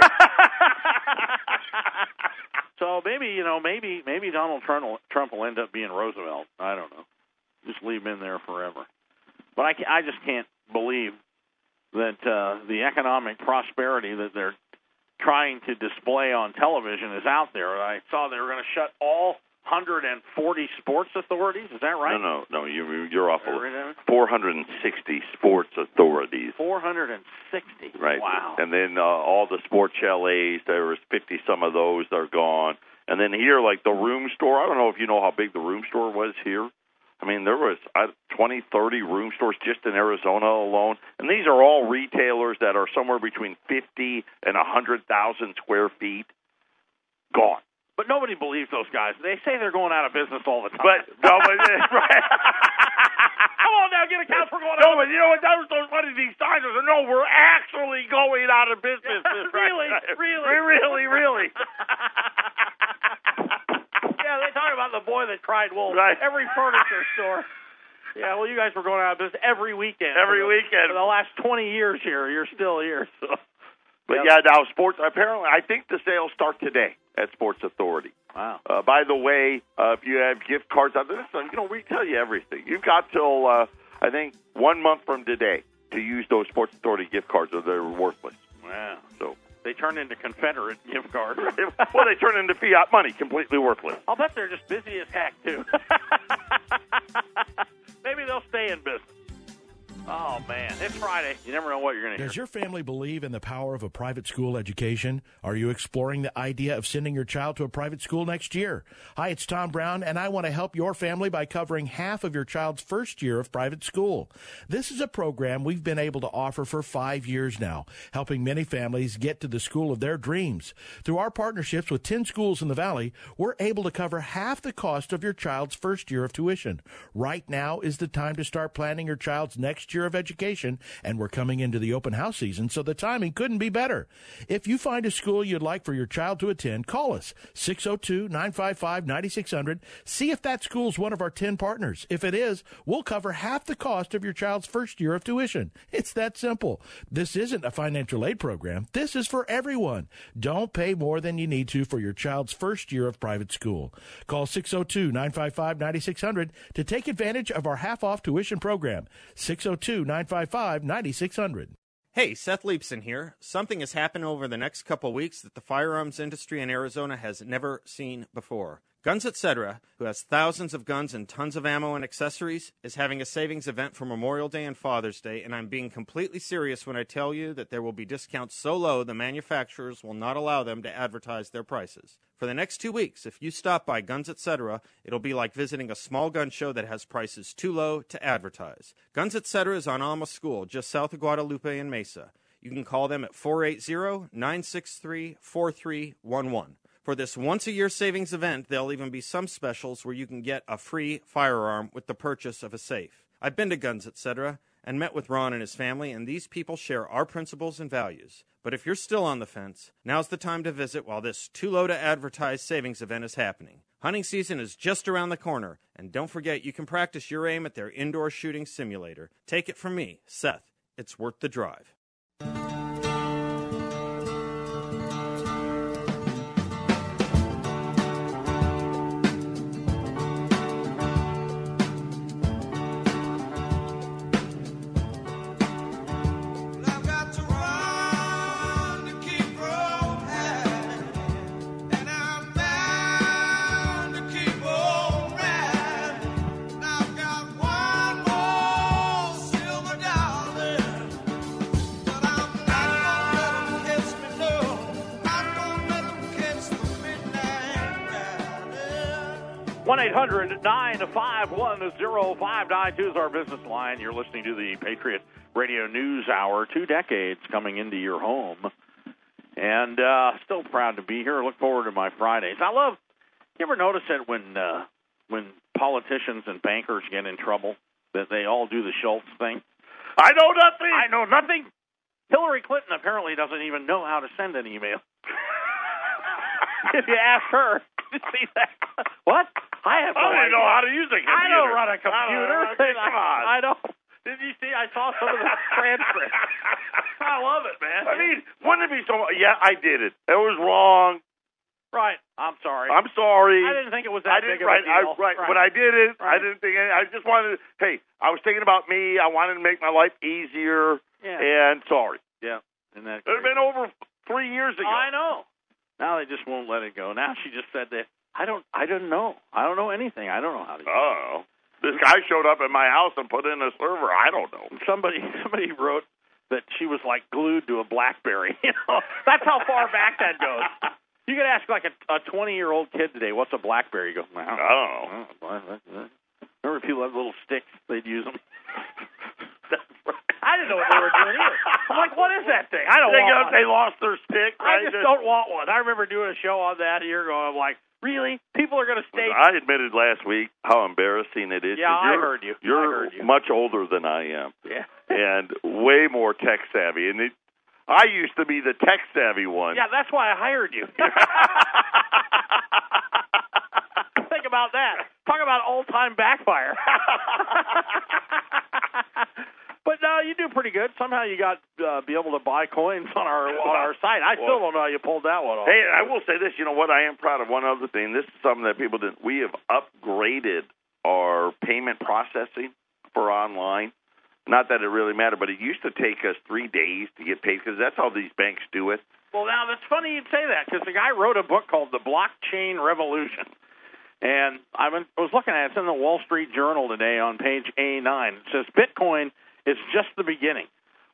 Speaker 2: so maybe you know, maybe maybe Donald Trump will, Trump will end up being Roosevelt. I don't know. Just leave him in there forever. But I, I just can't believe that uh, the economic prosperity that they're trying to display on television is out there. I saw they were going to shut all 140 sports authorities. Is that right?
Speaker 3: No, no, no. You, you're off.
Speaker 2: Did I read that?
Speaker 3: 460 sports authorities.
Speaker 2: 460.
Speaker 3: Right.
Speaker 2: Wow.
Speaker 3: And then uh, all the sports chalets, there was 50 some of those, they're gone. And then here, like the room store, I don't know if you know how big the room store was here. I mean, there was uh, 20, 30 room stores just in Arizona alone. And these are all retailers that are somewhere between 50 and 100,000 square feet. Gone.
Speaker 2: But nobody believes those guys. They say they're going out of business all the time.
Speaker 3: But, no, but, right.
Speaker 2: Come on now, get a couch. We're going
Speaker 3: No,
Speaker 2: out.
Speaker 3: but you know what? That was so funny. These signs are, no, we're actually going out of business.
Speaker 2: Really? Really?
Speaker 3: Really, really.
Speaker 2: yeah, they talk about the boy that cried wolf.
Speaker 3: Right.
Speaker 2: Every furniture store. Yeah, well, you guys were going out of business every weekend.
Speaker 3: Every
Speaker 2: for the,
Speaker 3: weekend.
Speaker 2: For the last 20 years here, you're still here. So.
Speaker 3: But
Speaker 2: Yep.
Speaker 3: yeah, now sports. Apparently, I think the sales start today at Sports Authority.
Speaker 2: Wow.
Speaker 3: Uh, by the way, uh, if you have gift cards out there, you know we tell you everything. You've got till uh, I think one month from today to use those Sports Authority gift cards, or they're worthless.
Speaker 2: Wow.
Speaker 3: So,
Speaker 2: They turn into Confederate gift cards.
Speaker 3: well, they turn into fiat money, completely worthless.
Speaker 2: I'll bet they're just busy as heck, too. Maybe they'll stay in business. Oh, man. It's Friday. You never know what you're going to hear.
Speaker 11: Does your family believe in the power of a private school education? Are you exploring the idea of sending your child to a private school next year? Hi, it's Tom Brown, and I want to help your family by covering half of your child's first year of private school. This is a program we've been able to offer for five years now, helping many families get to the school of their dreams. Through our partnerships with 10 schools in the Valley, we're able to cover half the cost of your child's first year of tuition. Right now is the time to start planning your child's next year of education, and we're coming into the open house season, so the timing couldn't be better. If you find a school you'd like for your child to attend, call us 602 955 9600. See if that school's one of our 10 partners. If it is, we'll cover half the cost of your child's first year of tuition. It's that simple. This isn't a financial aid program, this is for everyone. Don't pay more than you need to for your child's first year of private school. Call 602 955 9600 to take advantage of our half off tuition program. 602 955 9600.
Speaker 4: Hey, Seth Leibsohn here. Something has happened over the next couple weeks that the firearms industry in Arizona has never seen before. Guns Etc., who has thousands of guns and tons of ammo and accessories, is having a savings event for Memorial Day and Father's Day, and I'm being completely serious when I tell you that there will be discounts so low the manufacturers will not allow them to advertise their prices. For the next two weeks, if you stop by Guns Etc., it'll be like visiting a small gun show that has prices too low to advertise. Guns Etc. is on Alma School, just south of Guadalupe and Mesa. You can call them at 480 963 4311. For this once a year savings event, there'll even be some specials where you can get a free firearm with the purchase of a safe. I've been to Guns Etc. and met with Ron and his family, and these people share our principles and values. But if you're still on the fence, now's the time to visit while this too low to advertise savings event is happening. Hunting season is just around the corner, and don't forget you can practice your aim at their indoor shooting simulator. Take it from me, Seth. It's worth the drive.
Speaker 2: 1 800 951 0592 is our business line. You're listening to the Patriot Radio News Hour. Two decades coming into your home. And uh, still proud to be here. Look forward to my Fridays. I love. You ever notice that when uh, when politicians and bankers get in trouble, that they all do the Schultz thing?
Speaker 3: I know nothing.
Speaker 2: I know nothing. Hillary Clinton apparently doesn't even know how to send an email. if you ask her, you see that? What? I have
Speaker 3: I don't know how to use a computer.
Speaker 2: I don't run a
Speaker 3: I don't
Speaker 2: computer.
Speaker 3: Come on!
Speaker 2: I don't. Did you see? I saw some of the transcripts. I love it, man.
Speaker 3: I mean, wouldn't it be so? Yeah, I did it. It was wrong.
Speaker 2: right. I'm sorry.
Speaker 3: I'm sorry.
Speaker 2: I didn't think it was
Speaker 3: I
Speaker 2: that
Speaker 3: didn't.
Speaker 2: big of
Speaker 3: Right,
Speaker 2: a deal.
Speaker 3: I, right. When I did it, I didn't think. Any, I just wanted. To, Hey, I was thinking about me. I wanted to make my life easier.
Speaker 2: Yeah.
Speaker 3: And sorry,
Speaker 2: yeah. Isn't that
Speaker 3: it had been over three years ago.
Speaker 2: I know. Now they just won't let it go. Now she just said that I don't. I didn't know. I don't know anything. I don't know how to.
Speaker 3: Oh, this guy showed up at my house and put in a server. I don't know.
Speaker 2: somebody somebody wrote that she was like glued to a BlackBerry. You know, that's how far back that goes. You could ask like a a twenty year old kid today, "What's a BlackBerry?" You go, I don't know.
Speaker 3: Oh.
Speaker 2: Remember people had little sticks? They'd use them. I didn't know what they were doing either. I'm like, what is that thing? I don't
Speaker 3: They,
Speaker 2: want
Speaker 3: got, they lost their stick.
Speaker 2: I just don't want one. I remember doing a show on that a year ago. I'm like, really? People are going to stay.
Speaker 3: I admitted last week how embarrassing it is.
Speaker 2: Yeah, I
Speaker 3: you're,
Speaker 2: heard you.
Speaker 3: You're
Speaker 2: heard you.
Speaker 3: much older than I am,
Speaker 2: Yeah.
Speaker 3: and way more tech savvy. And it, I used to be the tech savvy one.
Speaker 2: Yeah, that's why I hired you. Think about that. Talk about old time backfire. But no, you do pretty good. Somehow you got uh, be able to buy coins on our on our site. I still don't know how you pulled that one off.
Speaker 3: Hey, I will say this. You know what? I am proud of one other thing. This is something that people didn't. We have upgraded our payment processing for online. Not that it really mattered, but it used to take us three days to get paid because that's how these banks do it.
Speaker 2: Well, now that's funny you'd say that because the guy wrote a book called The Blockchain Revolution, and I was was looking at it. It's in the Wall Street Journal today on page A9. It says Bitcoin is just the beginning.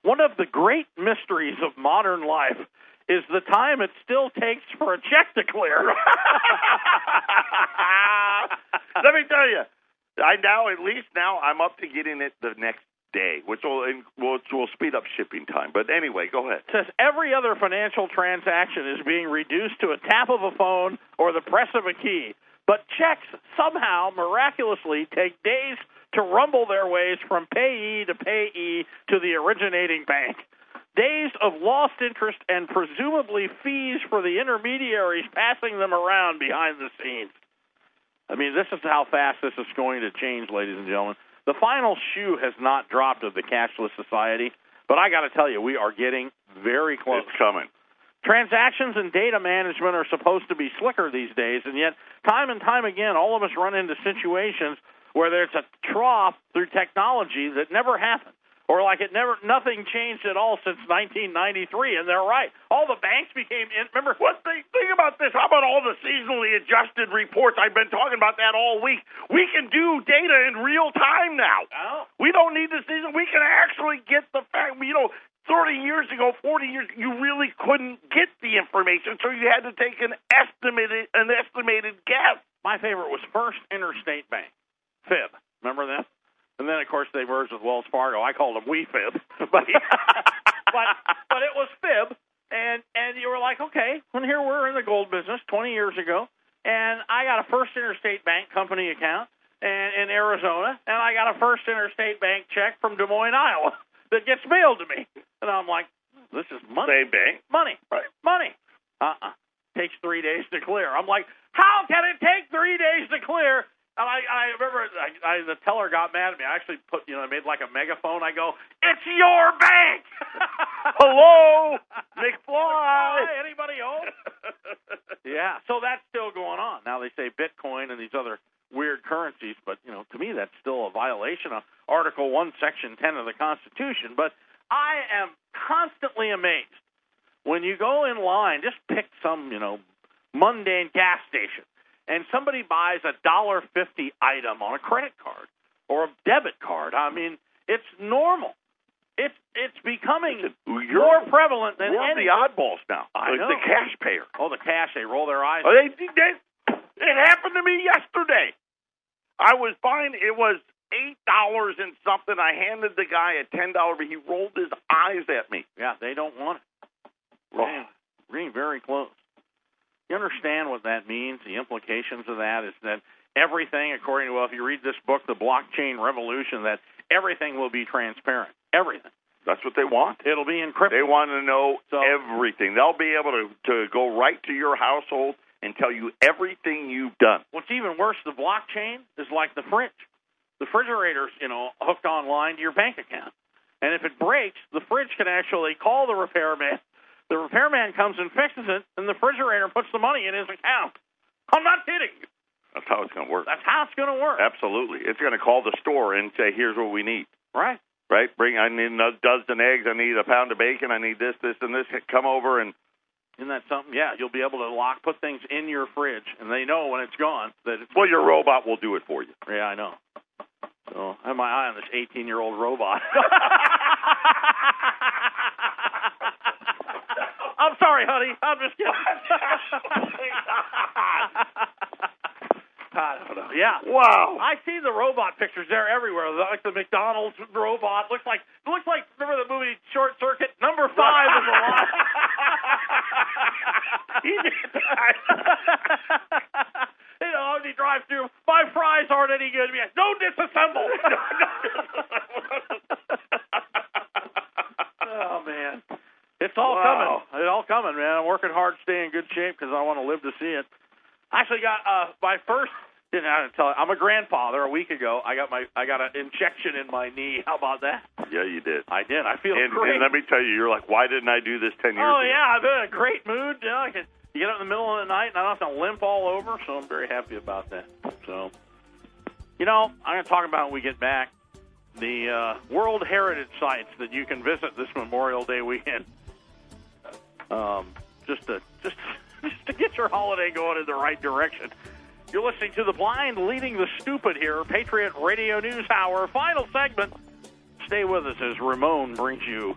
Speaker 2: One of the great mysteries of modern life is the time it still takes for a check to clear.
Speaker 3: Let me tell you, I now at least now I'm up to getting it the next day, which will which will speed up shipping time. But anyway, go ahead.
Speaker 2: It says every other financial transaction is being reduced to a tap of a phone or the press of a key. But checks somehow miraculously take days to rumble their ways from payee to payee to the originating bank. Days of lost interest and presumably fees for the intermediaries passing them around behind the scenes. I mean, this is how fast this is going to change, ladies and gentlemen. The final shoe has not dropped of the cashless society, but I got to tell you, we are getting very close.
Speaker 3: It's coming.
Speaker 2: Transactions and data management are supposed to be slicker these days, and yet, time and time again, all of us run into situations where there's a trough through technology that never happened, or like it never, nothing changed at all since 1993. And they're right. All the banks became. In, remember
Speaker 3: What think, think about this? How about all the seasonally adjusted reports? I've been talking about that all week. We can do data in real time now.
Speaker 2: Oh.
Speaker 3: We don't need the season. We can actually get the fact. You know, 30 years ago, 40 years, you really couldn't get the information, so you had to take an estimated an estimated guess.
Speaker 2: My favorite was First Interstate Bank, Fib. Remember them? And then, of course, they merged with Wells Fargo. I called them We Fib, but but but it was Fib, and and you were like, okay, well here we're in the gold business 20 years ago, and I got a First Interstate Bank company account and in Arizona, and I got a First Interstate Bank check from Des Moines, Iowa, that gets mailed to me, and I'm like, this is money,
Speaker 3: Same bank.
Speaker 2: money,
Speaker 3: Right.
Speaker 2: money. Uh-uh. Takes three days to clear. I'm like, how can it take three days to clear? And I, I remember I, I, the teller got mad at me. I actually put, you know, I made like a megaphone. I go, it's your bank.
Speaker 3: Hello, McFly.
Speaker 2: Anybody home? yeah. So that's still going on. Now they say Bitcoin and these other weird currencies, but you know, to me that's still a violation of Article One, Section Ten of the Constitution. But I am constantly amazed when you go in line. Just pick some, you know, mundane gas station, and somebody buys a dollar fifty item on a credit card or a debit card. I mean, it's normal. It's it's becoming
Speaker 3: You're-
Speaker 2: more prevalent than
Speaker 3: We're
Speaker 2: any.
Speaker 3: the oddballs now.
Speaker 2: I know.
Speaker 3: the cash payer.
Speaker 2: Oh, the cash! They roll their eyes.
Speaker 3: Oh, they, they, it happened to me yesterday. I was buying. It was eight dollars and something. I handed the guy a ten dollar, but he rolled his eyes at me.
Speaker 2: Yeah, they don't want it. We're getting, we're getting very close. You understand what that means? The implications of that is that everything, according to well, if you read this book, The Blockchain Revolution, that everything will be transparent. Everything.
Speaker 3: That's what they want.
Speaker 2: It'll be encrypted.
Speaker 3: They want to know
Speaker 2: So-
Speaker 3: everything. They'll be able to to go right to your household and tell you everything you've done.
Speaker 2: What's even worse, the blockchain is like the fridge. The refrigerator's, you know, hooked online to your bank account. And if it breaks, the fridge can actually call the repairman. The repairman comes and fixes it, and the refrigerator puts the money in his account. I'm not kidding.
Speaker 3: That's how it's going to work.
Speaker 2: That's how it's going to work.
Speaker 3: Absolutely. It's going to call the store and say, "Here's what we need."
Speaker 2: Right.
Speaker 3: Right? Bring. I need a dozen eggs. I need a pound of bacon. I need this, this, and this. Come over and
Speaker 2: Isn't that something? Yeah, you'll be able to lock, put things in your fridge, and they know when it's gone that it's.
Speaker 3: well, your robot will do it for you.
Speaker 2: Yeah, I know. So I have my eye on this 18 year old robot. I'm sorry, honey. I'm just kidding. I don't know. Yeah.
Speaker 3: Wow.
Speaker 2: I see the robot pictures. They're everywhere. Like the McDonald's robot looks like looks like. Remember the movie Short Circuit? Number five is alive. he did that. you know, as he drives through, my fries aren't any good. Yeah, No disassemble. oh man, it's all
Speaker 3: Wow.
Speaker 2: coming. It's all coming, man. I'm working hard, to stay in good shape because I want to live to see it. I actually got uh, my first. Didn't have to tell. you. I'm a grandfather. A week ago, I got my I got an injection in my knee. How about that?
Speaker 3: Yeah, you did.
Speaker 2: I did. I feel
Speaker 3: And,
Speaker 2: great.
Speaker 3: and let me tell you, you're like, why didn't I do this ten years
Speaker 2: Oh
Speaker 3: ago?
Speaker 2: yeah, I've been in a great mood. You, know, I can, you get up in the middle of the night and I don't have to limp all over, so I'm very happy about that. So, you know, I'm going to talk about when we get back the uh, World Heritage sites that you can visit this Memorial Day weekend. Um, just to just just to get your holiday going in the right direction. You're listening to the blind leading the stupid here, Patriot Radio News Hour, final segment. Stay with us as Ramon brings you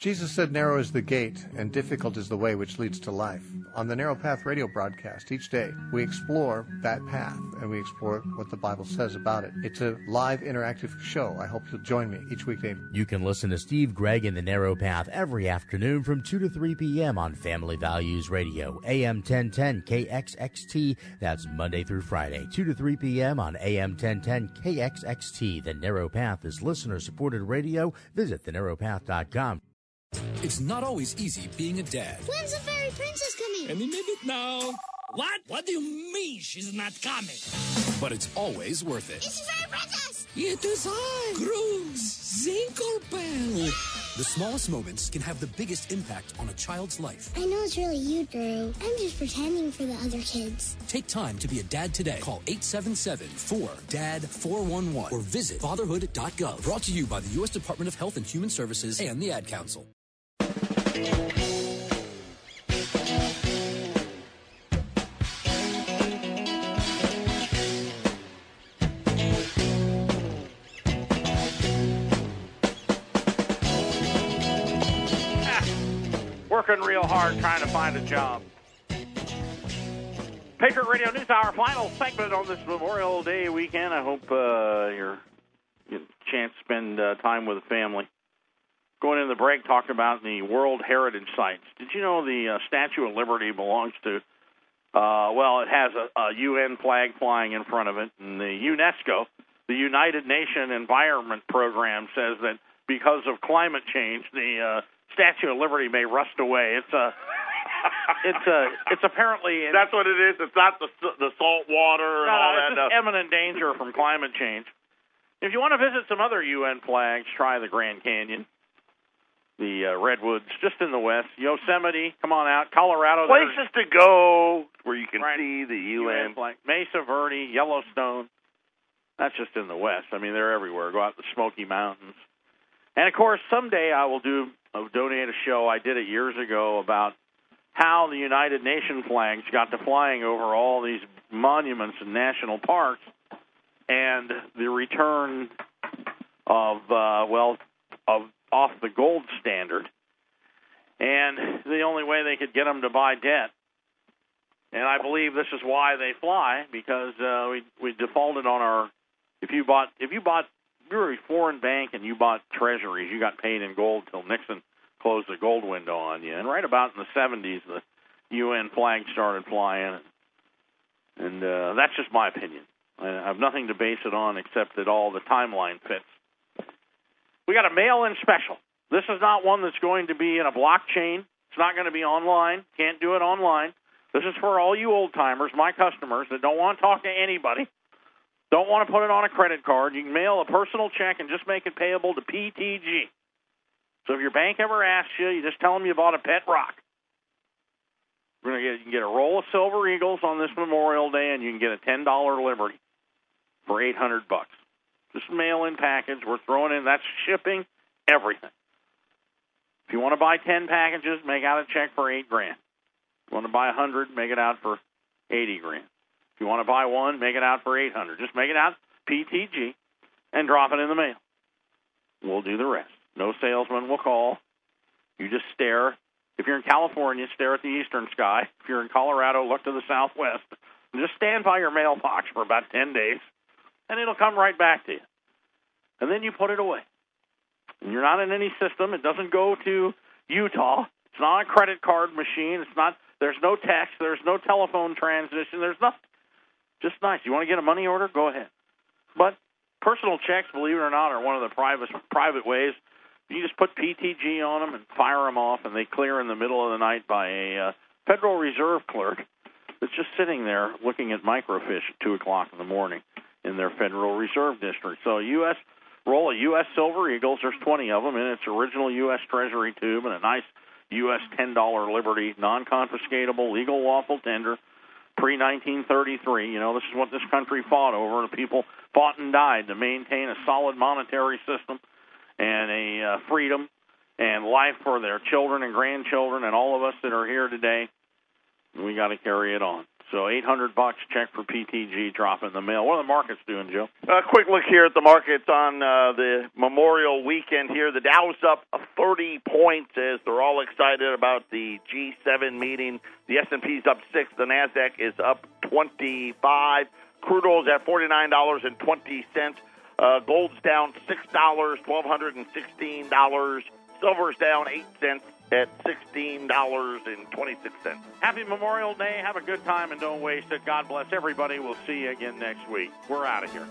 Speaker 12: Jesus said, Narrow is the gate, and difficult is the way which leads to life. On the Narrow Path radio broadcast, each day, we explore that path and we explore what the Bible says about it. It's a live, interactive show. I hope you'll join me each weekday.
Speaker 13: You can listen to Steve Gregg in the Narrow Path every afternoon from 2 to 3 p.m. on Family Values Radio, AM 1010 KXXT. That's Monday through Friday, 2 to 3 p.m. on AM 1010 KXXT. The Narrow Path is listener supported radio. Visit thenarrowpath.com.
Speaker 14: It's not always easy being a dad.
Speaker 15: When's the fairy princess coming?
Speaker 14: Any minute now.
Speaker 15: What? What do you mean she's not coming?
Speaker 14: But it's always worth it.
Speaker 15: It's the fairy princess!
Speaker 14: It is I, Grooms Zinkelbell. The smallest moments can have the biggest impact on a child's life.
Speaker 15: I know it's really you, Drew. I'm just pretending for the other kids.
Speaker 14: Take time to be a dad today. Call 877-4-DAD-411 or visit fatherhood.gov. Brought to you by the U.S. Department of Health and Human Services and the Ad Council.
Speaker 2: Working real hard trying to find a job. Patriot Radio News Hour, final segment on this Memorial Day weekend. I hope uh, you're you get a chance to spend uh, time with the family. Going into the break, talking about the World Heritage Sites. Did you know the uh, Statue of Liberty belongs to Uh, well, it has a, a UN flag flying in front of it, and the UNESCO, the United Nation Environment Program, says that because of climate change, the uh, Statue of Liberty may rust away. It's a, it's a, it's apparently
Speaker 3: That's what it is. It's not the the salt water and
Speaker 2: no,
Speaker 3: all
Speaker 2: no,
Speaker 3: that
Speaker 2: it's just imminent danger from climate change. If you want to visit some other UN flags, try the Grand Canyon, the uh, redwoods just in the west, Yosemite. Come on out, Colorado.
Speaker 3: Places to go where you can
Speaker 2: Right.
Speaker 3: see the UN.
Speaker 2: flag. Mesa Verde, Yellowstone. That's just in the west. I mean, they're everywhere. Go out to the Smoky Mountains. And of course, someday I will do I'll donate a show. I did it years ago about how the United Nations flags got to flying over all these monuments and national parks, and the return of uh, well of off the gold standard, and the only way they could get them to buy debt and I believe this is why they fly because uh, we we defaulted on our. If you bought if you bought you were a foreign bank and you bought treasuries, you got paid in gold till Nixon closed the gold window on you. And right about in the 70s, the UN flag started flying, and uh, that's just my opinion. I have nothing to base it on except that all the timeline fits. We got a mail-in special. This is not one that's going to be in a blockchain. It's not going to be online. Can't do it online. This is for all you old timers, my customers that don't want to talk to anybody, don't want to put it on a credit card. You can mail a personal check and just make it payable to PTG. So if your bank ever asks you, you just tell them you bought a pet rock. We're gonna get you can get a roll of Silver Eagles on this Memorial Day, and you can get a ten dollar Liberty for eight hundred bucks. Just mail in package. We're throwing in that's shipping, everything. If you want to buy ten packages, make out a check for eight grand. If you want to buy a hundred, make it out for eighty grand. If you want to buy one, make it out for eight hundred. Just make it out PTG and drop it in the mail. We'll do the rest. No salesman will call. You just stare. If you're in California, stare at the eastern sky. If you're in Colorado, look to the southwest. Just stand by your mailbox for about 10 days, and it'll come right back to you. And then you put it away. And you're not in any system. It doesn't go to Utah. It's not a credit card machine. It's not. There's no text. There's no telephone transition. There's nothing. Just nice. You want to get a money order? Go ahead. But personal checks, believe it or not, are one of the private private ways. You just put PTG on them and fire them off, and they clear in the middle of the night by a uh, Federal Reserve clerk that's just sitting there looking at microfiche at two o'clock in the morning in their Federal Reserve District. So U.S. roll of U.S. Silver Eagles. There's 20 of them in its original U.S. Treasury tube and a nice U.S. $10 Liberty, non-confiscatable, legal lawful tender, pre-1933. You know, this is what this country fought over. The people fought and died to maintain a solid monetary system and a uh, freedom and life for their children and grandchildren and all of us that are here today. We got to carry it on. So 800 bucks check for PTG drop in the mail. What are the markets doing, Joe?
Speaker 3: A quick look here at the markets on uh, the Memorial weekend here. The Dow's up 30 points as they're all excited about the G7 meeting. The S&P's up 6, the Nasdaq is up 25. Crude oil's at $49.20. Uh, gold's down $6, $1216. Silver's down 8 cents at $16.26.
Speaker 2: Happy Memorial Day. Have a good time and don't waste it. God bless everybody. We'll see you again next week. We're out of here.